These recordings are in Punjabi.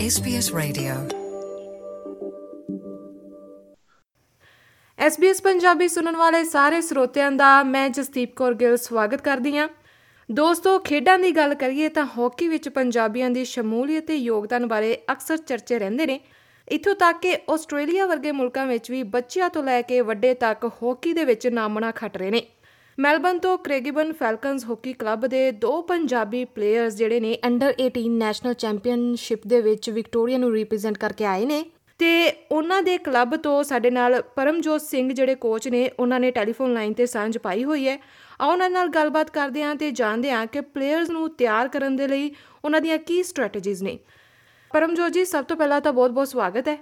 SBS Radio. SBS ਪੰਜਾਬੀ ਸੁਣਨ ਵਾਲੇ ਸਾਰੇ ਸਰੋਤਿਆਂ ਦਾ ਮੈਂ ਜਸਦੀਪ ਕੌਰ ਗਿੱਲ ਸਵਾਗਤ ਕਰਦੀ ਹਾਂ। ਦੋਸਤੋ, ਖੇਡਾਂ ਦੀ ਗੱਲ ਕਰੀਏ ਤਾਂ ਹਾਕੀ ਵਿੱਚ ਪੰਜਾਬੀਆਂ ਦੀ ਸ਼ਮੂਲੀਅਤ ਤੇ ਯੋਗਦਾਨ ਬਾਰੇ ਅਕਸਰ ਚਰਚੇ ਰਹਿੰਦੇ ਨੇ। ਇਥੋਂ ਤੱਕ ਕਿ ਆਸਟ੍ਰੇਲੀਆ ਵਰਗੇ ਮੁਲਕਾਂ ਵਿੱਚ ਵੀ ਬੱਚਿਆਂ ਤੋਂ ਲੈ ਕੇ ਵੱਡੇ ਤੱਕ ਹਾਕੀ ਦੇ ਵਿੱਚ ਨਾਮਣਾ ਖੱਟ ਰਹੇ ਨੇ। ਮੈਲਬਨ ਤੋਂ ਕ੍ਰੇਗੀਬਨ ਫੈਲਕਨਸ ਹਾਕੀ ਕਲੱਬ ਦੇ ਦੋ ਪੰਜਾਬੀ ਪਲੇਅਰਸ ਜਿਹੜੇ ਨੇ ਅੰਡਰ 18 ਨੈਸ਼ਨਲ ਚੈਂਪੀਅਨਸ਼ਿਪ ਦੇ ਵਿੱਚ ਵਿਕਟੋਰੀਆ ਨੂੰ ਰਿਪਰੈਜ਼ੈਂਟ ਕਰਕੇ ਆਏ ਨੇ। ਤੇ ਉਹਨਾਂ ਦੇ ਕਲੱਬ ਤੋਂ ਸਾਡੇ ਨਾਲ ਪਰਮਜੋਤ ਸਿੰਘ ਜਿਹੜੇ ਕੋਚ ਨੇ, ਉਹਨਾਂ ਨੇ ਟੈਲੀਫੋਨ ਲਾਈਨ ਤੇ ਸਾਂਝ ਪਾਈ ਹੋਈ ਹੈ। ਆਓ ਉਹਨਾਂ ਨਾਲ ਗੱਲਬਾਤ ਕਰਦੇ ਹਾਂ ਤੇ ਜਾਣਦੇ ਹਾਂ ਕਿ ਪਲੇਅਰਸ ਨੂੰ ਤਿਆਰ ਕਰਨ ਦੇ ਲਈ ਉਹਨਾਂ ਦੀਆਂ ਕੀ ਸਟ੍ਰੈਟੇਜੀਜ਼ ਨੇ। ਪਰਮਜੋਤ ਜੀ, ਸਭ ਤੋਂ ਪਹਿਲਾਂ ਤਾਂ ਬਹੁਤ-ਬਹੁਤ ਸਵਾਗਤ ਹੈ।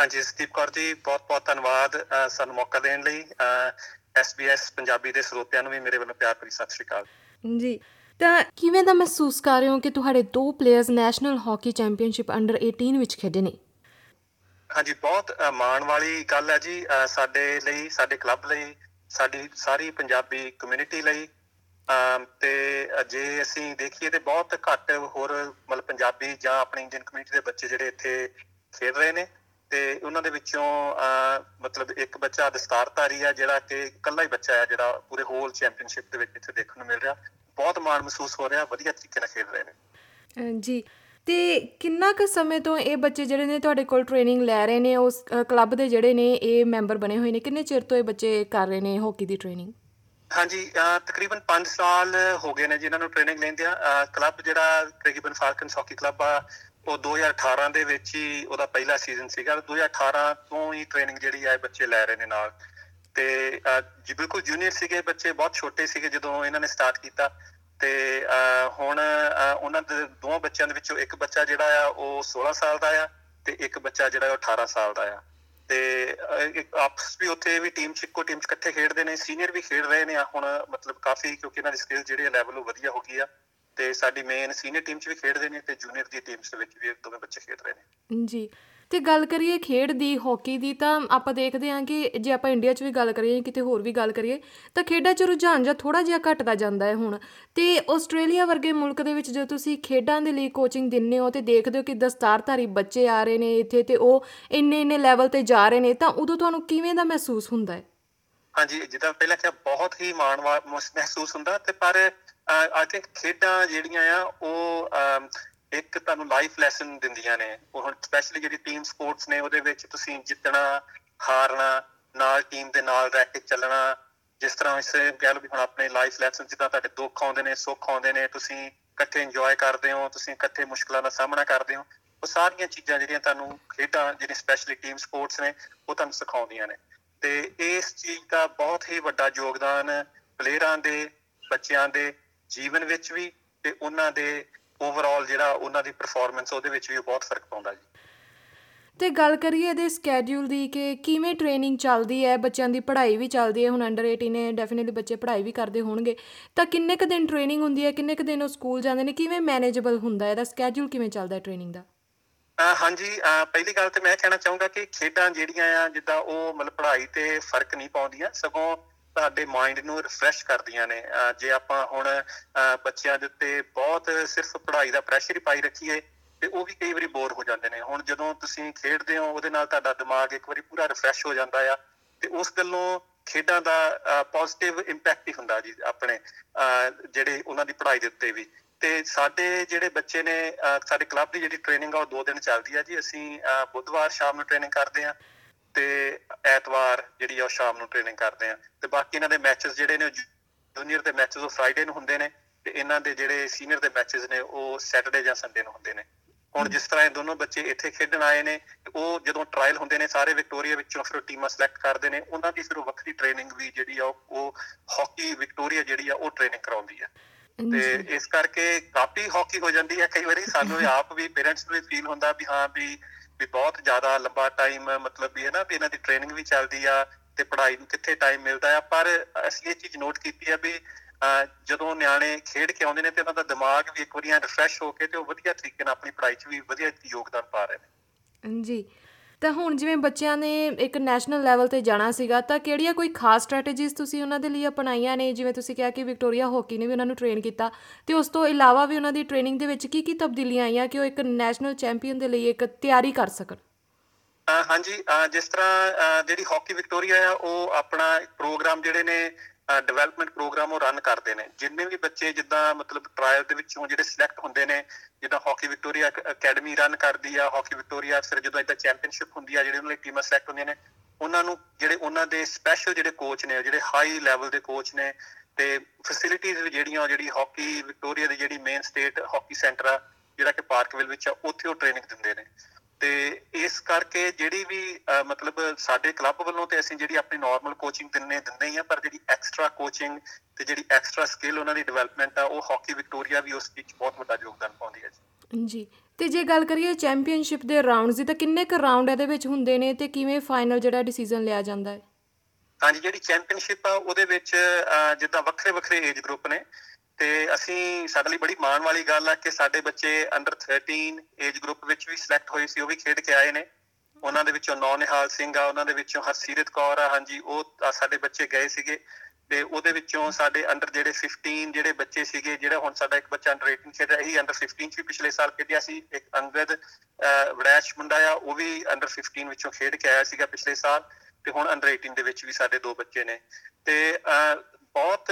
ਹਾਂਜੀ ਸਤੀਪ ਕੌਰ ਜੀ, ਬਹੁਤ-ਬਹੁਤ ਧੰਨਵਾਦ, ਅਹ ਸਾਨੂੰ ਮੌਕਾ ਦੇਣ ਲਈ। SBS ਪੰਜਾਬੀ ਦੇ ਸਰੋਤਿਆਂ ਨੂੰ ਵੀ ਮੇਰੇ ਵੱਲੋਂ ਪਿਆਰ ਭਰੀ ਸਤਿ ਸ਼੍ਰੀ ਅਕਾਲ। ਜੀ ਤਾਂ ਕਿਵੇਂ ਦਾ ਮਹਿਸੂਸ ਕਰ ਰਹੇ ਹੋ ਕਿ ਤੁਹਾਡੇ ਦੋ players national hockey championship under 18 ਵਿੱਚ ਖੇਡੇ ਨੇ? ਹਾਂਜੀ ਬਹੁਤ ਮਾਣ ਵਾਲੀ ਗੱਲ ਹੈ ਜੀ ਸਾਡੇ ਲਈ ਸਾਡੇ ਕਲੱਬ ਲਈ ਸਾਡੀ ਸਾਰੀ ਪੰਜਾਬੀ ਕਮਿਊਨਿਟੀ ਲਈ। ਤੇ ਜੇ ਅਸੀਂ ਦੇਖੀਏ ਤੇ ਬਹੁਤ ਘੱਟ ਹੋਰ ਮਤਲਬ ਪੰਜਾਬੀ ਜਾਂ ਆਪਣੀ ਇੰਡੀਅਨ ਕਮਿਊਨਿਟੀ ਦੇ ਬੱਚੇ ਜਿਹੜੇ ਇੱਥੇ ਖੇਡ ਰਹੇ ਨੇ। ਤੇ ਉਹਨਾਂ ਦੇ ਵਿੱਚੋਂ ਮਤਲਬ ਇੱਕ ਬੱਚਾ ਦਸਤਾਰਧਾਰੀ ਆ ਜਿਹੜਾ ਕਿ ਇਕੱਲਾ ਹੀ ਬੱਚਾ ਹੈ ਜਿਹੜਾ ਪੂਰੇ ਹੋਲ ਚੈਂਪੀਅਨਸ਼ਿਪ ਦੇ ਵਿੱਚ ਇੱਥੇ ਦੇਖਣ ਨੂੰ ਮਿਲ ਰਿਹਾ। ਬਹੁਤ ਮਾਣ ਮਹਿਸੂਸ ਹੋ ਰਿਹਾ ਵਧੀਆ ਤਰੀਕੇ ਨਾਲ ਖੇਡ ਰਹੇ ਨੇ। ਜੀ। ਤੇ ਕਿੰਨਾ ਕੁ ਸਮੇਂ ਤੋਂ ਇਹ ਬੱਚੇ ਜਿਹੜੇ ਨੇ ਤੁਹਾਡੇ ਕੋਲ ਟ੍ਰੇਨਿੰਗ ਲੈ ਰਹੇ ਨੇ ਉਸ ਕਲੱਬ ਦੇ ਜਿਹੜੇ ਨੇ ਇਹ ਮੈਂਬਰ ਬਣੇ ਹੋਏ ਨੇ? ਕਿੰਨੇ ਚਿਰ ਤੋਂ ਇਹ ਬੱਚੇ ਕਰ ਰਹੇ ਨੇ ਹਾਕੀ ਦੀ ਟ੍ਰੇਨਿੰਗ ਹਾਂਜੀ ਤਕਰੀਬਨ 5 ਸਾਲ ਹੋ ਗਏ ਨੇ ਜਿਨ੍ਹਾਂ ਨੂੰ ਟ੍ਰੇਨਿੰਗ ਲੈਂਦੇ ਆ ਕਲੱਬ ਜਿਹੜਾ ਕ੍ਰਿਕਬਨ ਫਾਲਕਨਸ ਹਾਕੀ ਕਲੱਬ ਆ ਉਹ 2018 ਦੇ ਵਿੱਚ ਹੀ ਉਹਦਾ ਪਹਿਲਾ ਸੀਜ਼ਨ ਸੀਗਾ 2018 ਤੋਂ ਹੀ ਟ੍ਰੇਨਿੰਗ ਜਿਹੜੀ ਆ ਇਹ ਬੱਚੇ ਲੈ ਰਹੇ ਨੇ ਨਾਲ। ਤੇ ਅਹ, ਜੀ ਬਿਲਕੁਲ ਜੂਨੀਅਰ ਸੀਗੇ ਬੱਚੇ ਬਹੁਤ ਛੋਟੇ ਸੀਗੇ ਜਦੋਂ ਇਹਨਾਂ ਨੇ ਸਟਾਰਟ ਕੀਤਾ। ਤੇ ਅਹ, ਹੁਣ ਅਹ, ਉਹਨਾਂ ਦੇ ਦੋਵਾਂ ਬੱਚਿਆਂ ਦੇ ਵਿੱਚੋਂ ਇੱਕ ਬੱਚਾ ਜਿਹੜਾ ਆ ਉਹ 16 ਸਾਲ ਦਾ ਆ ਤੇ ਇੱਕ ਬੱਚਾ ਜਿਹੜਾ ਉਹ 18 ਸਾਲ ਦਾ ਆ। ਤੇ ਅਹ, ਇੱਕ ਆਪਸ ਵੀ ਉੱਥੇ ਵੀ ਟੀਮ ਚ ਇੱਕੋ ਟੀਮ ਚ ਇਕੱਠੇ ਖੇਡਦੇ ਨੇ ਸੀਨੀਅਰ ਵੀ ਖੇਡ ਰਹੇ ਨੇ ਆ। ਹੁਣ ਮਤਲਬ ਕਾਫੀ ਕਿਉਂਕਿ ਇਹਨਾਂ ਦੀ ਸਕਿੱਲ ਜਿਹੜੇ ਲੈਵਲ ਉਹ ਵਧੀਆ ਹੋ ਗਈ ਆ। ਤੇ ਸਾਡੀ ਮੇਨ ਸੀਨੀਅਰ ਟੀਮ ਚ ਵੀ ਖੇਡਦੇ ਨੇ ਤੇ ਜੂਨੀਅਰ ਦੀ ਟੀਮਸ ਦੇ ਵਿੱਚ ਵੀ ਦੋਵੇਂ ਬੱਚੇ ਖੇਡ ਰਹੇ ਨੇ। ਜੀ ਤੇ ਗੱਲ ਕਰੀਏ ਖੇਡ ਦੀ ਹਾਕੀ ਦੀ ਤਾਂ ਆਪਾਂ ਦੇਖਦੇ ਹਾਂ ਕਿ ਜੇ ਆਪਾਂ ਇੰਡੀਆ 'ਚ ਵੀ ਗੱਲ ਕਰੀਏ ਕਿਤੇ ਹੋਰ ਵੀ ਗੱਲ ਕਰੀਏ ਤਾਂ ਖੇਡਾਂ 'ਚ ਰੁਝਾਨ ਜਾਂ ਥੋੜਾ ਜਿਹਾ ਘਟਦਾ ਜਾਂਦਾ ਹੈ ਹੁਣ। ਤੇ ਆਸਟ੍ਰੇਲੀਆ ਵਰਗੇ ਮੁਲਕ ਦੇ ਵਿੱਚ ਜਦੋਂ ਤੁਸੀਂ ਖੇਡਾਂ ਦੇ ਲਈ ਕੋਚਿੰਗ ਦਿੰਨੇ ਹੋ ਤੇ ਦੇਖਦੇ ਹੋ ਕਿ ਦਸਤਾਰਧਾਰੀ ਬੱਚੇ ਆ ਰਹੇ ਨੇ ਇੱਥੇ ਤੇ ਉਹ ਇੰਨੇ ਇੰਨੇ ਲੈਵਲ ਤੇ ਜਾ ਰਹੇ ਨੇ ਤਾਂ ਉਦੋਂ ਤੁਹਾਨੂੰ ਕਿਵੇਂ ਦਾ ਮਹਿਸੂਸ ਹੁੰਦਾ ਹੈ? ਹਾਂਜੀ ਜਿੱਦਾਂ ਪਹਿਲਾਂ ਕਿਹਾ ਬਹੁਤ ਹੀ ਮਾਣ ਮਹਿਸੂਸ ਹੁੰਦਾ ਤੇ ਪਰ ਆਈ ਥਿੰਕ ਖੇਡਾਂ ਜਿਹੜੀਆਂ ਆ ਉਹ ਅਮ, ਇੱਕ ਤੁਹਾਨੂੰ ਲਾਈਫ ਲੈਸਨ ਦਿੰਦੀਆਂ ਨੇ। ਉਹ ਹੁਣ ਸਪੈਸ਼ਲੀ ਜਿਹੜੀ ਟੀਮ ਸਪੋਰਟਸ ਨੇ ਉਹਦੇ ਵਿੱਚ ਤੁਸੀਂ ਜਿੱਤਣਾ ਹਾਰਨਾ ਨਾਲ ਟੀਮ ਦੇ ਨਾਲ ਰਹਿ ਕੇ ਚੱਲਣਾ ਜਿਸ ਤਰ੍ਹਾਂ ਇਸ ਕਹਿ ਲਓ ਵੀ ਹੁਣ ਆਪਣੇ ਲਾਈਫ ਲੈਸਨ ਜਿੱਦਾਂ ਤੁਹਾਡੇ ਦੁੱਖ ਆਉਂਦੇ ਨੇ ਸੁੱਖ ਆਉਂਦੇ ਨੇ ਤੁਸੀਂ ਇਕੱਠੇ ਇੰਜੋਏ ਕਰਦੇ ਹੋ ਤੁਸੀਂ ਇਕੱਠੇ ਮੁਸ਼ਕਲਾਂ ਦਾ ਸਾਹਮਣਾ ਕਰਦੇ ਹੋ ਉਹ ਸਾਰੀਆਂ ਚੀਜ਼ਾਂ ਜਿਹੜੀਆਂ ਤੁਹਾਨੂੰ ਖੇਡਾਂ ਜਿਹੜੀ ਸਪੈਸ਼ਲੀ ਟੀਮ ਸਪੋਰਟਸ ਨੇ ਉਹ ਤੁਹਾਨੂੰ ਸਿਖਾਉਂਦੀਆਂ ਨੇ। ਤੇ ਇਸ ਚੀਜ਼ ਦਾ ਬਹੁਤ ਹੀ ਵੱਡਾ ਯੋਗਦਾਨ ਪਲੇਅਰਾਂ ਦੇ ਬੱਚਿਆਂ ਦੇ ਜੀਵਨ ਵਿੱਚ ਵੀ ਤੇ ਉਹਨਾਂ ਦੇ ਓਵਰਆਲ ਜਿਹੜਾ ਉਹਨਾਂ ਦੀ ਪਰਫਾਰਮੈਂਸ ਉਹਦੇ ਵਿੱਚ ਵੀ ਬਹੁਤ ਫ਼ਰਕ ਪਾਉਂਦਾ ਜੀ। ਤੇ ਗੱਲ ਕਰੀਏ ਇਹਦੇ ਸਕੇਡਿਊਲ ਦੀ ਕਿ ਕਿਵੇਂ ਟ੍ਰੇਨਿੰਗ ਚੱਲਦੀ ਹੈ ਬੱਚਿਆਂ ਦੀ ਪੜ੍ਹਾਈ ਵੀ ਚੱਲਦੀ ਹੈ ਹੁਣ ਅੰਡਰ 18 ਨੇ ਡੈਫੀਨਿਟਲੀ ਬੱਚੇ ਪੜ੍ਹਾਈ ਵੀ ਕਰਦੇ ਹੋਣਗੇ ਤਾਂ ਕਿੰਨੇ ਕੁ ਦਿਨ ਟ੍ਰੇਨਿੰਗ ਹੁੰਦੀ ਹੈ ਕਿੰਨੇ ਕੁ ਦਿਨ ਉਹ ਸਕੂਲ ਜਾਂਦੇ ਨੇ ਕਿਵੇਂ ਮੈਨੇਜੇਬਲ ਹੁੰਦਾ ਹੈ ਇਹਦਾ ਸਕੇਡਿਊਲ ਕਿਵੇਂ ਚੱਲਦਾ ਹੈ ਟ੍ਰੇਨਿੰਗ ਦਾ? ਹਾਂਜੀ ਪਹਿਲੀ ਗੱਲ ਤੇ ਮੈਂ ਕਹਿਣਾ ਚਾਹੂੰਗਾ ਕਿ ਖੇਡਾਂ ਜਿਹੜੀਆਂ ਆ ਜਿੱਦਾਂ ਉਹ ਮਤਲਬ ਪੜ੍ਹਾਈ ਤੇ ਫ਼ਰਕ ਨਹੀਂ ਪਾਉਂਦੀਆਂ ਸਗੋਂ ਤੁਹਾਡੇ ਮਾਈਂਡ ਨੂੰ ਰਿਫਰੈਸ਼ ਕਰਦੀਆਂ ਨੇ। ਅਹ ਜੇ ਆਪਾਂ ਹੁਣ, ਅਹ ਬੱਚਿਆਂ ਦੇ ਉੱਤੇ ਬਹੁਤ ਸਿਰਫ ਪੜ੍ਹਾਈ ਦਾ ਪ੍ਰੈਸ਼ਰ ਹੀ ਪਾਈ ਰੱਖੀਏ, ਤੇ ਉਹ ਵੀ ਕਈ ਵਾਰੀ ਬੋਰ ਹੋ ਜਾਂਦੇ ਨੇ। ਹੁਣ ਜਦੋਂ ਤੁਸੀਂ ਖੇਡਦੇ ਹੋ, ਉਹਦੇ ਨਾਲ ਤੁਹਾਡਾ ਦਿਮਾਗ ਇੱਕ ਵਾਰੀ ਪੂਰਾ ਰਿਫਰੈਸ਼ ਹੋ ਜਾਂਦਾ ਆ, ਤੇ ਉਸ ਗੱਲੋਂ ਖੇਡਾਂ ਦਾ ਪੋਜ਼ਿਟਿਵ ਇੰਪੈਕਟ ਹੀ ਹੁੰਦਾ ਜੀ ਆਪਣੇ, ਅਹ ਜਿਹੜੇ ਉਹਨਾਂ ਦੀ ਪੜ੍ਹਾਈ ਦੇ ਉੱਤੇ ਵੀ। ਤੇ ਸਾਡੇ ਜਿਹੜੇ ਬੱਚੇ ਨੇ, ਅਹ ਸਾਡੇ ਕਲੱਬ ਦੀ ਜਿਹੜੀ ਟ੍ਰੇਨਿੰਗ ਆ, ਉਹ ਦੋ ਦਿਨ ਚੱਲਦੀ ਆ ਜੀ। ਅਸੀਂ, ਅਹ ਬੁੱਧਵਾਰ ਸ਼ਾਮ ਨੂੰ ਟ੍ਰੇਨਿੰਗ ਕਰਦੇ ਆ। ਤੇ ਐਤਵਾਰ ਜਿਹੜੀ ਆ ਉਹ ਸ਼ਾਮ ਨੂੰ ਟ੍ਰੇਨਿੰਗ ਕਰਦੇ ਆ। ਤੇ ਬਾਕੀ ਇਹਨਾਂ ਦੇ ਮੈਚਸ ਜਿਹੜੇ ਨੇ ਜੂਨੀਅਰ ਦੇ ਮੈਚਸ ਉਹ ਫਰਾਈਡੇ ਨੂੰ ਹੁੰਦੇ ਨੇ ਤੇ ਇਹਨਾਂ ਦੇ ਜਿਹੜੇ ਸੀਨੀਅਰ ਦੇ ਮੈਚਸ ਨੇ ਉਹ ਸੈਟਰਡੇ ਜਾਂ ਸੰਡੇ ਨੂੰ ਹੁੰਦੇ ਨੇ। ਹੁਣ ਜਿਸ ਤਰ੍ਹਾਂ ਇਹ ਦੋਨੋਂ ਬੱਚੇ ਇੱਥੇ ਖੇਡਣ ਆਏ ਨੇ ਉਹ ਜਦੋਂ ਟ੍ਰਾਇਲ ਹੁੰਦੇ ਨੇ ਸਾਰੇ ਵਿਕਟੋਰੀਆ ਵਿੱਚੋਂ ਫਿਰ ਟੀਮਾਂ ਸਿਲੈਕਟ ਕਰਦੇ ਨੇ ਉਹਨਾਂ ਦੀ ਫਿਰ ਵੱਖਰੀ ਟ੍ਰੇਨਿੰਗ ਵੀ ਜਿਹੜੀ ਆ ਉਹ- ਉਹ ਹਾਕੀ ਵਿਕਟੋਰੀਆ ਜਿਹੜੀ ਆ ਉਹ ਟ੍ਰੇਨਿੰਗ ਕਰਾਉਂਦੀ ਆ। ਤੇ ਇਸ ਕਰਕੇ ਕਾਫੀ ਹਾਕੀ ਹੋ ਜਾਂਦੀ ਹੈ ਕਈ ਵਾਰੀ ਸਾਨੂੰ ਆਪ ਵੀ ਪੇਰੈਂਟਸ ਨੂੰ ਵੀ ਫੀਲ ਹੁੰਦਾ ਵੀ ਹਾਂ ਵੀ ਵੀ ਬਹੁਤ ਜ਼ਿਆਦਾ ਲੰਬਾ ਟਾਈਮ ਮਤਲਬ ਵੀ ਹੈ ਨਾ ਵੀ ਇਹਨਾਂ ਦੀ ਟ੍ਰੇਨਿੰਗ ਵੀ ਚੱਲਦੀ ਆ ਤੇ ਪੜ੍ਹਾਈ ਨੂੰ ਕਿੱਥੇ ਟਾਈਮ ਮਿਲਦਾ ਆ। ਪਰ ਅਸੀਂ ਇਹ ਚੀਜ਼ ਨੋਟ ਕੀਤੀ ਆ ਵੀ ਅਹ, ਜਦੋਂ ਨਿਆਣੇ ਖੇਡ ਕੇ ਆਉਂਦੇ ਨੇ ਤੇ ਉਹਨਾਂ ਦਾ ਦਿਮਾਗ ਵੀ ਇੱਕ ਵਾਰੀ ਰਿਫਰੈਸ਼ ਹੋ ਕੇ ਤੇ ਉਹ ਵਧੀਆ ਤਰੀਕੇ ਨਾਲ ਆਪਣੀ ਪੜ੍ਹਾਈ 'ਚ ਵੀ ਵਧੀਆ ਯੋਗਦਾਨ ਪਾ ਰਹੇ ਨੇ। ਜੀ ਤਾਂ ਹੁਣ ਜਿਵੇਂ ਬੱਚਿਆਂ ਨੇ ਇੱਕ ਨੈਸ਼ਨਲ ਲੈਵਲ ਤੇ ਜਾਣਾ ਸੀਗਾ, ਤਾਂ ਕਿਹੜੀਆਂ ਕੋਈ ਖਾਸ ਸਟ੍ਰੈਟੇਜੀਜ਼ ਤੁਸੀਂ ਉਹਨਾਂ ਦੇ ਲਈ ਅਪਣਾਈਆਂ ਨੇ? ਜਿਵੇਂ ਤੁਸੀਂ ਕਿਹਾ ਕਿ ਵਿਕਟੋਰੀਆ ਹਾਕੀ ਨੇ ਵੀ ਉਹਨਾਂ ਨੂੰ ਟ੍ਰੇਨ ਕੀਤਾ, ਤੇ ਉਸ ਤੋਂ ਇਲਾਵਾ ਵੀ ਉਹਨਾਂ ਦੀ ਟ੍ਰੇਨਿੰਗ ਦੇ ਵਿੱਚ ਕੀ ਕੀ ਤਬਦੀਲੀਆਂ ਆਈਆਂ ਕਿ ਉਹ ਇੱਕ ਨੈਸ਼ਨਲ ਚੈਂਪੀਅਨ ਦੇ ਲਈ ਇੱਕ ਤਿਆਰੀ ਕਰ ਸਕਣ? ਹਾਂਜੀ ਜਿਸ ਤਰ੍ਹਾਂ ਜਿਹੜੀ ਹਾਕੀ ਵਿਕਟੋਰੀਆ ਆ, ਉਹ ਆਪਣਾ ਪ੍ਰੋਗਰਾਮ ਜਿਹੜੇ ਨੇ ਡਿਵੈਲਪਮੈਂਟ ਪ੍ਰੋਗਰਾਮ ਉਹ ਰਨ ਕਰਦੇ ਨੇ। ਜਿੰਨੇ ਵੀ ਬੱਚੇ ਜਿੱਦਾਂ ਮਤਲਬ ਟ੍ਰਾਇਲ ਦੇ ਵਿੱਚੋਂ ਜਿਹੜੇ ਸਿਲੈਕਟ ਹੁੰਦੇ ਨੇ, ਜਿੱਦਾਂ ਹਾਕੀ ਵਿਕਟੋਰੀਆ ਅਕੈਡਮੀ ਰਨ ਕਰਦੀ ਆ ਹਾਕੀ ਵਿਕਟੋਰੀਆ ਫਿਰ ਜਦੋਂ ਇਦਾਂ ਚੈਂਪੀਅਨਸ਼ਿਪ ਹੁੰਦੀ ਆ, ਜਿਹੜੇ ਉਹਨਾਂ ਲਈ ਟੀਮਾਂ ਸਿਲੈਕਟ ਹੁੰਦੀਆਂ ਨੇ, ਉਹਨਾਂ ਨੂੰ ਜਿਹੜੇ ਉਹਨਾਂ ਦੇ ਸਪੈਸ਼ਲ ਜਿਹੜੇ ਕੋਚ ਨੇ, ਜਿਹੜੇ ਹਾਈ ਲੈਵਲ ਦੇ ਕੋਚ ਨੇ, ਤੇ ਫੈਸਿਲਿਟੀਆਂ ਵੀ ਜਿਹੜੀਆਂ ਜਿਹੜੀ ਹਾਕੀ ਵਿਕਟੋਰੀਆ ਦੀ ਜਿਹੜੀ ਮੇਨ ਸਟੇਟ ਹਾਕੀ ਸੈਂਟਰ ਆ, ਜਿਹੜਾ ਕਿ ਪਾਰਕਵਿਲ ਵਿੱਚ ਆ, ਉੱਥੇ ਉਹ ਟ੍ਰੇਨਿੰਗ ਦਿੰਦੇ ਨੇ। ਤੇ ਇਸ ਕਰਕੇ ਜਿਹੜੀ ਵੀ ਮਤਲਬ ਸਾਡੇ ਕਲੱਬ ਵੱਲੋਂ ਤੇ ਅਸੀਂ ਜਿਹੜੀ ਆਪਣੀ ਨਾਰਮਲ ਕੋਚਿੰਗ ਦਿੰਨੇ ਦਿੰਦੇ ਹੀ ਆ ਪਰ ਜਿਹੜੀ ਐਕਸਟਰਾ ਕੋਚਿੰਗ ਤੇ ਜਿਹੜੀ ਐਕਸਟਰਾ ਸਕਿੱਲ ਉਹਨਾਂ ਦੀ ਡਿਵੈਲਪਮੈਂਟ ਆ ਉਹ ਹਾਕੀ ਵਿਕਟੋਰੀਆ ਵੀ ਉਸ ਵਿੱਚ ਬਹੁਤ ਵੱਡਾ ਯੋਗਦਾਨ ਪਾਉਂਦੀ ਹੈ ਜੀ। ਜੀ ਤੇ ਜੇ ਗੱਲ ਕਰੀਏ ਚੈਂਪੀਅਨਸ਼ਿਪ ਦੇ ਰਾਉਂਡਸ ਦੀ ਤਾਂ ਕਿੰਨੇ ਕੁ ਰਾਉਂਡ ਇਹਦੇ ਵਿੱਚ ਹੁੰਦੇ ਨੇ ਤੇ ਕਿਵੇਂ ਫਾਈਨਲ ਜਿਹੜਾ ਡਿਸੀਜਨ ਲਿਆ ਜਾਂਦਾ ਹੈ? ਹਾਂਜੀ ਜਿਹੜੀ ਚੈਂਪੀਅਨਸ਼ਿਪ ਆ ਉਹਦੇ ਵਿੱਚ ਜਿੱਦਾਂ ਵੱਖਰੇ ਵੱਖਰੇ ਏਜ ਗਰੁੱਪ ਨੇ ਤੇ ਅਸੀਂ ਸਾਡੇ ਲਈ ਬੜੀ ਮਾਣ ਵਾਲੀ ਗੱਲ ਆ ਕਿ ਸਾਡੇ ਬੱਚੇ ਅੰਡਰ 13 ਏਜ ਗਰੁੱਪ ਵਿੱਚ ਵੀ ਸਿਲੈਕਟ ਹੋਏ ਸੀ, ਉਹ ਵੀ ਖੇਡ ਕੇ ਆਏ ਨੇ। ਉਹਨਾਂ ਦੇ ਵਿੱਚੋਂ ਨੌਨਿਹਾਲ ਸਿੰਘ ਆ, ਉਹਨਾਂ ਦੇ ਵਿੱਚੋਂ ਹਰਸੀਰਤ ਕੌਰ ਆ, ਹਾਂਜੀ, ਉਹ ਸਾਡੇ ਬੱਚੇ ਗਏ ਸੀਗੇ। ਤੇ ਉਹਦੇ ਵਿੱਚੋਂ ਸਾਡੇ ਅੰਡਰ ਜਿਹੜੇ 15 ਜਿਹੜੇ ਬੱਚੇ ਸੀਗੇ, ਜਿਹੜਾ ਹੁਣ ਸਾਡਾ ਇੱਕ ਬੱਚਾ ਅੰਡਰ 18 ਖੇਡ ਰਿਹਾ, ਇਹੀ ਅੰਡਰ 15 ਚ ਵੀ ਪਿਛਲੇ ਸਾਲ ਖੇਡਿਆ ਸੀ। ਇੱਕ ਅੰਗਦ ਵੜੈਸ਼ ਮੁੰਡਾ ਆ, ਉਹ ਵੀ ਅੰਡਰ 15 ਵਿੱਚੋਂ ਖੇਡ ਕੇ ਆਇਆ ਸੀਗਾ ਪਿਛਲੇ ਸਾਲ। ਤੇ ਹੁਣ ਅੰਡਰ 18 ਦੇ ਵਿੱਚ ਵੀ ਸਾਡੇ ਦੋ ਬੱਚੇ ਨੇ। ਤੇ ਬਹੁਤ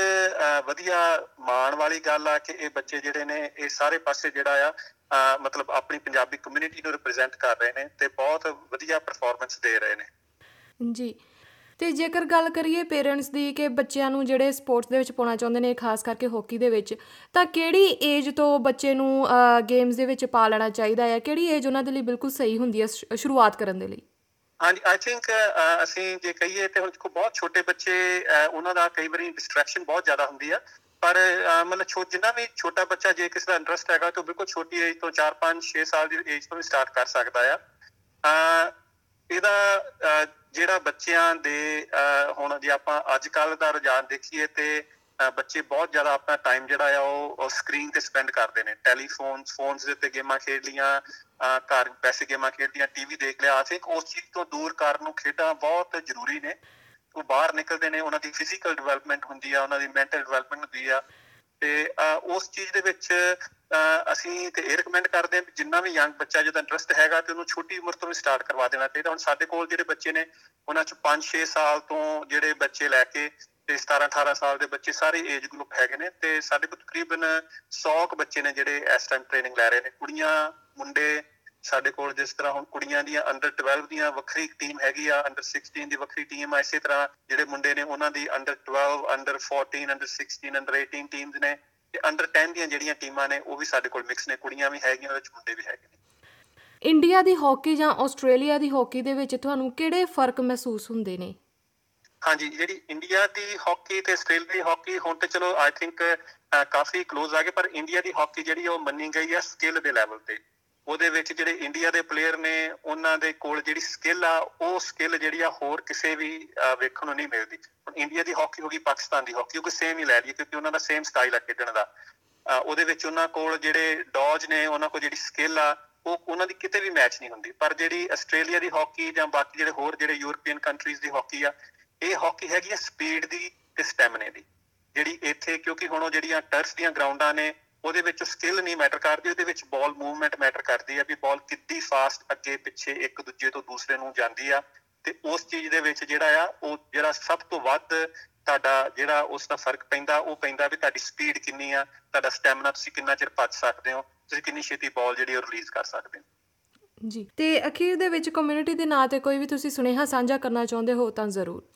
ਵਧੀਆ ਮਾਣ ਵਾਲੀ ਗੱਲ ਆ ਕਿ ਇਹ ਬੱਚੇ ਜਿਹੜੇ ਨੇ, ਇਹ ਸਾਰੇ ਪਾਸੇ ਜਿਹੜਾ ਆ ਮਤਲਬ ਆਪਣੀ ਪੰਜਾਬੀ ਕਮਿਊਨਿਟੀ ਨੂੰ ਰਿਪਰੈਜ਼ੈਂਟ ਕਰ ਰਹੇ ਨੇ ਤੇ ਬਹੁਤ ਵਧੀਆ ਪਰਫਾਰਮੈਂਸ ਦੇ ਰਹੇ ਨੇ। ਜੀ। ਤੇ ਜੇਕਰ ਗੱਲ ਕਰੀਏ ਪੇਰੈਂਟਸ ਦੀ ਕਿ ਬੱਚਿਆਂ ਨੂੰ ਜਿਹੜੇ ਸਪੋਰਟਸ ਦੇ ਵਿੱਚ ਪਾਉਣਾ ਚਾਹੁੰਦੇ ਨੇ, ਖਾਸ ਕਰਕੇ ਹਾਕੀ ਦੇ ਵਿੱਚ, ਤਾਂ ਕਿਹੜੀ ਏਜ ਤੋਂ ਬੱਚੇ ਨੂੰ ਗੇਮਸ ਦੇ ਵਿੱਚ ਪਾ ਲੈਣਾ ਚਾਹੀਦਾ ਹੈ ਕਿਹੜੀ ਏਜ ਉਹਨਾਂ ਦੇ ਲਈ ਬਿਲਕੁਲ ਸਹੀ ਹੁੰਦੀ ਹੈ ਸ਼ੁਰੂਆਤ ਕਰਨ ਦੇ ਲਈ? ਹਾਂਜੀ ਆਈ ਥਿੰਕ ਅਸੀਂ ਜੇ ਕਹੀਏ ਤੇ ਹੁਣ ਕੋ ਬਹੁਤ ਛੋਟੇ ਬੱਚੇ ਉਹਨਾਂ ਦਾ ਕਈ ਵਾਰੀ ਡਿਸਟਰੈਕਸ਼ਨ ਬਹੁਤ ਜ਼ਿਆਦਾ ਹੁੰਦੀ ਆ। ਪਰ ਮਤਲਬ ਛੋ, ਜਿੰਨਾ ਵੀ ਛੋਟਾ ਬੱਚਾ ਜੇ ਕਿਸੇ ਦਾ ਇੰਟਰਸਟ ਹੈਗਾ ਤਾਂ ਬਿਲਕੁਲ ਛੋਟੀ ਏਜ ਤੋਂ 4 5 6 ਸਾਲ ਦੀ ਏਜ ਤੋਂ ਵੀ ਸਟਾਰਟ ਕਰ ਸਕਦਾ ਆ। ਇਹਦਾ ਜਿਹੜਾ ਬੱਚਿਆਂ ਦੇ ਹੁਣ ਜੇ ਆਪਾਂ ਅੱਜ ਕੱਲ ਦਾ ਰੁਝਾਨ ਦੇਖੀਏ ਤੇ ਬੱਚੇ ਬਹੁਤ ਜ਼ਿਆਦਾ ਆਪਣਾ ਟਾਈਮ ਜਿਹੜਾ ਆ ਉਹ ਸਕਰੀਨ ਤੇ ਸਪੈਂਡ ਕਰਦੇ ਨੇ। ਟੈਲੀਫੋਨਸ ਫੋਨਸ ਦੇ ਉੱਤੇ ਗੇਮਾਂ ਖੇਡ ਲੀਆਂ ਘਰ ਪੈਸੇ ਗੇਮਾਂ ਖੇਡਦੀਆਂ ਟੀਵੀ ਦੇਖ ਲਿਆ। ਆਸੇ ਉਸ ਚੀਜ਼ ਤੋਂ ਦੂਰ ਕਰਨ ਨੂੰ ਖੇਡਾਂ ਬਹੁਤ ਜ਼ਰੂਰੀ ਨੇ। ਉਹ ਬਾਹਰ ਨਿਕਲਦੇ ਨੇ, ਉਹਨਾਂ ਦੀ ਫਿਜ਼ੀਕਲ ਡਿਵੈਲਪਮੈਂਟ ਹੁੰਦੀ ਆ, ਉਹਨਾਂ ਦੀ ਮੈਂਟਲ ਡਿਵੈਲਪਮੈਂਟ ਹੁੰਦੀ ਆ। ਤੇ ਉਸ ਚੀਜ਼ ਦੇ ਵਿੱਚ ਅਸੀਂ ਤੇ ਇਹ ਰეკਮੈਂਡ ਕਰਦੇ ਹਾਂ ਕਿ ਜਿੰਨਾ ਵੀ ਯੰਗ ਬੱਚਾ ਜਿਹਦਾ ਇੰਟਰਸਟ ਹੈਗਾ ਤੇ ਉਹਨੂੰ ਛੋਟੀ ਉਮਰ ਤੋਂ ਵੀ ਸਟਾਰਟ ਕਰਵਾ ਦੇਣਾ ਚਾਹੀਦਾ। ਹੁਣ ਸਾਡੇ ਕੋਲ ਜਿਹੜੇ ਬੱਚੇ ਨੇ, ਉਹਨਾਂ ਚ 5-6 ਸਾਲ ਤੋਂ ਜਿਹੜੇ ਬੱਚੇ ਲੈ ਕੇ ਤੇ 17 18 ਸਾਲ ਦੇ ਬੱਚੇ ਸਾਰੇ ਏਜ ਗਰੁੱਪ ਹੈਗੇ ਨੇ ਤੇ ਸਾਡੇ ਕੋਲ ਤਕਰੀਬਨ 100 ਕ ਬੱਚੇ ਨੇ ਜਿਹੜੇ ਇਸ ਟਾਈਮ ਟ੍ਰੇਨਿੰਗ ਲੈ ਰਹੇ ਨੇ। ਕੁੜੀਆਂ, ਮੁੰਡੇ ਸਾਡੇ ਕੋਲ ਜਿਸ ਤਰ੍ਹਾਂ ਹੁਣ ਕੁੜੀਆਂ ਦੀਆਂ ਅੰਡਰ 12 ਦੀਆਂ ਵੱਖਰੀ ਟੀਮ ਹੈਗੀ ਆ ਅੰਡਰ 16 ਦੀ ਵੱਖਰੀ ਟੀਮ ਆ, ਇਸੇ ਤਰ੍ਹਾਂ ਜਿਹੜੇ ਮੁੰਡੇ ਨੇ ਉਹਨਾਂ ਦੀ under 12 under 14 under 16 under 18 teams ਨੇ ਤੇ ਅੰਡਰ 10 ਦੀਆਂ ਜਿਹੜੀਆਂ ਟੀਮਾਂ ਨੇ ਉਹ ਵੀ ਸਾਡੇ ਕੋਲ ਮਿਕਸ ਨੇ। ਕੁੜੀਆਂ ਵੀ ਹੈਗੀਆਂ, ਉਹਦੇ ਵਿੱਚ ਮੁੰਡੇ ਵੀ ਹੈਗੇ ਨੇ। ਇੰਡੀਆ ਦੀ ਹਾਕੀ ਜਾਂ ਆਸਟ੍ਰੇਲੀਆ ਦੀ ਹਾਕੀ ਦੇ ਵਿੱਚ ਤੁਹਾਨੂੰ ਕਿਹੜੇ ਫ਼ਰਕ ਮਹਿਸੂਸ ਹੁੰਦੇ ਨੇ? ਹਾਂਜੀ, ਜਿਹੜੀ ਇੰਡੀਆ ਦੀ ਹਾਕੀ ਤੇ ਆਸਟ੍ਰੇਲੀਆ ਦੀ ਹਾਕੀ ਹੁਣ ਤੇ ਚਲੋ ਆਈ ਥਿੰਕ ਕਾਫੀ ক্লোਜ਼ ਆ ਗਏ, ਪਰ ਇੰਡੀਆ ਦੀ ਹਾਕੀ ਜਿਹੜੀ ਉਹ ਮੰਨੀ ਗਈ ਆ ਸਕਿੱਲ ਦੇ ਲੈਵਲ ਤੇ। ਉਹਦੇ ਵਿੱਚ ਜਿਹੜੇ ਇੰਡੀਆ ਦੇ ਪਲੇਅਰ ਨੇ, ਉਹਨਾਂ ਦੇ ਕੋਲ ਜਿਹੜੀ ਸਕਿੱਲ ਆ, ਉਹ ਸਕਿੱਲ ਜਿਹੜੀ ਆ ਹੋਰ ਕਿਸੇ ਵੀ ਵੇਖਣ ਨੂੰ ਨਹੀਂ ਮਿਲਦੀ। ਹੁਣ ਇੰਡੀਆ ਦੀ ਹਾਕੀ ਹੋ ਗਈ ਪਾਕਿਸਤਾਨ ਦੀ ਹਾਕੀ ਉਹ ਕੋਈ ਸੇਮ ਹੀ ਲੈ ਲਈ ਕਿਉਂਕਿ ਉਹਨਾਂ ਦਾ ਸੇਮ ਸਟਾਈਲ ਆ ਖੇਡਣ ਦਾ। ਉਹਦੇ ਵਿੱਚ ਉਹਨਾਂ ਕੋਲ ਜਿਹੜੇ ਡੌਜ ਨੇ, ਉਹਨਾਂ ਕੋਲ ਜਿਹੜੀ ਸਕਿੱਲ ਆ, ਉਹ ਉਹਨਾਂ ਦੀ ਕਿਤੇ ਵੀ ਮੈਚ ਨਹੀਂ ਹੁੰਦੀ। ਪਰ ਜਿਹੜੀ ਆਸਟ੍ਰੇਲੀਆ ਦੀ ਹਾਕੀ ਜਾਂ ਬਾਕੀ ਜਿਹੜੇ ਹੋਰ ਜਿਹੜੇ ਯੂਰਪੀਅਨ ਕੰਟਰੀਜ਼ ਦੀ ਹਾਕੀ ਆ ਇਹ ਹਾਕੀ ਹੈਗੀ ਹੈ ਸਪੀਡ ਦੀ ਤੇ ਸਟੈਮਿਨੇ ਦੀ। ਜਿਹੜੀ ਇੱਥੇ, ਕਿਉਂਕਿ ਹੁਣ ਉਹ ਜਿਹੜੀਆਂ ਟਰਫ ਦੀਆਂ ਗਰਾਊਂਡਾਂ ਨੇ, ਉਹਦੇ ਵਿੱਚ ਸਕਿੱਲ ਨਹੀਂ ਮੈਟਰ ਕਰਦੀ, ਉਹਦੇ ਵਿੱਚ ਬਾਲ ਮੂਵਮੈਂਟ ਮੈਟਰ ਕਰਦੀ ਆ ਵੀ ਬਾਲ ਕਿੰਨੀ ਫਾਸਟ ਅੱਗੇ, ਪਿੱਛੇ ਇੱਕ ਦੂਜੇ ਤੋਂ ਦੂਸਰੇ ਨੂੰ ਜਾਂਦੀ ਆ। ਤੇ ਉਸ ਚੀਜ਼ ਦੇ ਵਿੱਚ ਜਿਹੜਾ ਆ, ਉਹ ਜਿਹੜਾ ਸਭ ਤੋਂ ਵੱਧ ਤੁਹਾਡਾ ਜਿਹੜਾ ਉਸ ਦਾ ਫ਼ਰਕ ਪੈਂਦਾ, ਉਹ ਪੈਂਦਾ ਵੀ ਤੁਹਾਡੀ ਸਪੀਡ ਕਿੰਨੀ ਆ, ਤੁਹਾਡਾ ਸਟੈਮਿਨਾ ਤੁਸੀਂ ਕਿੰਨਾ ਚਿਰ ਭੱਜ ਸਕਦੇ ਹੋ, ਤੁਸੀਂ ਕਿੰਨੀ ਛੇਤੀ ਬਾਲ ਜਿਹੜੀ ਉਹ ਰਿਲੀਜ਼ ਕਰ ਸਕਦੇ ਹੋ। ਜੀ। ਤੇ ਅਖੀਰ ਦੇ ਵਿੱਚ ਕਮਿਊਨਿਟੀ ਦੇ ਨਾਂ ਤੇ ਕੋਈ ਵੀ ਤੁਸੀਂ ਸੁਨੇਹਾ ਸਾਂਝਾ ਕਰਨਾ ਚਾਹੁੰਦੇ ਹੋ ਤਾਂ ਜ਼ਰੂਰ।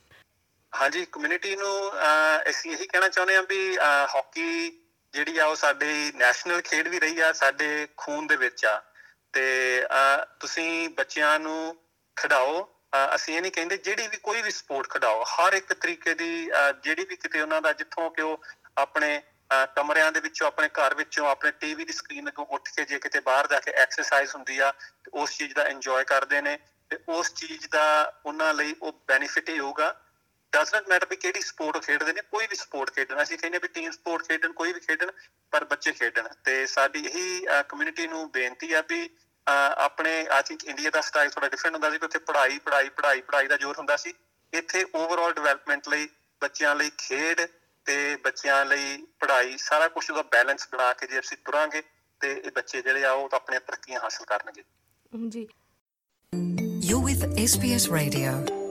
ਹਾਂਜੀ ਕਮਿਊਨਿਟੀ ਨੂੰ ਅਸੀਂ ਇਹੀ ਕਹਿਣਾ ਚਾਹੁੰਦੇ ਹਾਂ ਵੀ ਹਾਕੀ ਜਿਹੜੀ ਆ ਉਹ ਸਾਡੀ ਨੈਸ਼ਨਲ ਖੇਡ ਵੀ ਰਹੀ ਆ, ਸਾਡੇ ਖੂਨ ਦੇ ਵਿੱਚ ਆ। ਤੇ ਤੁਸੀਂ ਬੱਚਿਆਂ ਨੂੰ ਖਿਡਾਓ। ਅਸੀਂ ਇਹ ਨਹੀਂ ਕਹਿੰਦੇ ਜਿਹੜੀ ਵੀ ਕੋਈ ਵੀ ਸਪੋਰਟ ਖਿਡਾਓ, ਹਰ ਇੱਕ ਤਰੀਕੇ ਦੀ ਜਿਹੜੀ ਵੀ ਕਿਤੇ ਉਹਨਾਂ ਦਾ ਜਿੱਥੋਂ ਕਿ ਉਹ ਆਪਣੇ ਕਮਰਿਆਂ ਦੇ ਵਿੱਚੋਂ, ਆਪਣੇ ਘਰ ਵਿੱਚੋਂ, ਆਪਣੇ ਟੀਵੀ ਦੀ ਸਕਰੀਨ ਤੋਂ ਉੱਠ ਕੇ ਜੇ ਕਿਤੇ ਬਾਹਰ ਜਾ ਕੇ ਐਕਸਰਸਾਈਜ਼ ਹੁੰਦੀ ਆ, ਤੇ ਉਸ ਚੀਜ਼ ਦਾ ਇੰਜੋਏ ਕਰਦੇ ਨੇ, ਤੇ ਉਸ ਚੀਜ਼ ਦਾ ਉਹਨਾਂ ਲਈ ਉਹ ਬੈਨੀਫਿਟ ਹੀ ਹੋਊਗਾ। ਡਸ ਨਾਟ ਮੈਟਰ ਵੀ ਕਿਹੜੀ ਸਪੋਰਟ ਖੇਡਦੇ ਨੇ ਕੋਈ ਵੀ ਸਪੋਰਟ ਖੇਡਣਾ। ਅਸੀਂ ਕਹਿੰਦੇ ਵੀ ਟੀਮ ਸਪੋਰਟ ਖੇਡਣ ਕੋਈ ਵੀ ਖੇਡਣ ਪਰ ਬੱਚੇ ਖੇਡਣ। ਤੇ ਸਾਡੀ ਇਹੀ ਕਮਿਊਨਿਟੀ ਨੂੰ ਬੇਨਤੀ ਆ ਵੀ ਆਪਣੇ ਆਈ ਥਿੰਕ ਇੰਡੀਆ ਦਾ ਸਟਾਈਲ ਥੋੜਾ ਡਿਫਰੈਂਟ ਹੁੰਦਾ ਸੀ ਕਿ ਉੱਥੇ ਪੜ੍ਹਾਈ ਪੜ੍ਹਾਈ ਪੜ੍ਹਾਈ ਪੜ੍ਹਾਈ ਦਾ ਜ਼ੋਰ ਹੁੰਦਾ ਸੀ। ਇੱਥੇ ਓਵਰਆਲ ਡਿਵੈਲਪਮੈਂਟ ਲਈ ਬੱਚਿਆਂ ਲਈ ਖੇਡ ਤੇ ਬੱਚਿਆਂ ਲਈ ਪੜ੍ਹਾਈ ਸਾਰਾ ਕੁਝ ਦਾ ਬੈਲੈਂਸ ਬਣਾ ਕੇ ਜੇ ਅਸੀਂ ਤੁਰਾਂਗੇ ਤੇ ਇਹ ਬੱਚੇ ਜਿਹੜੇ ਆ ਉਹ ਤਾਂ ਆਪਣੀਆਂ ਤਰੱਕੀਆਂ ਹਾਸਲ ਕਰਨਗੇ। ਜੀ। You're with SBS Radio.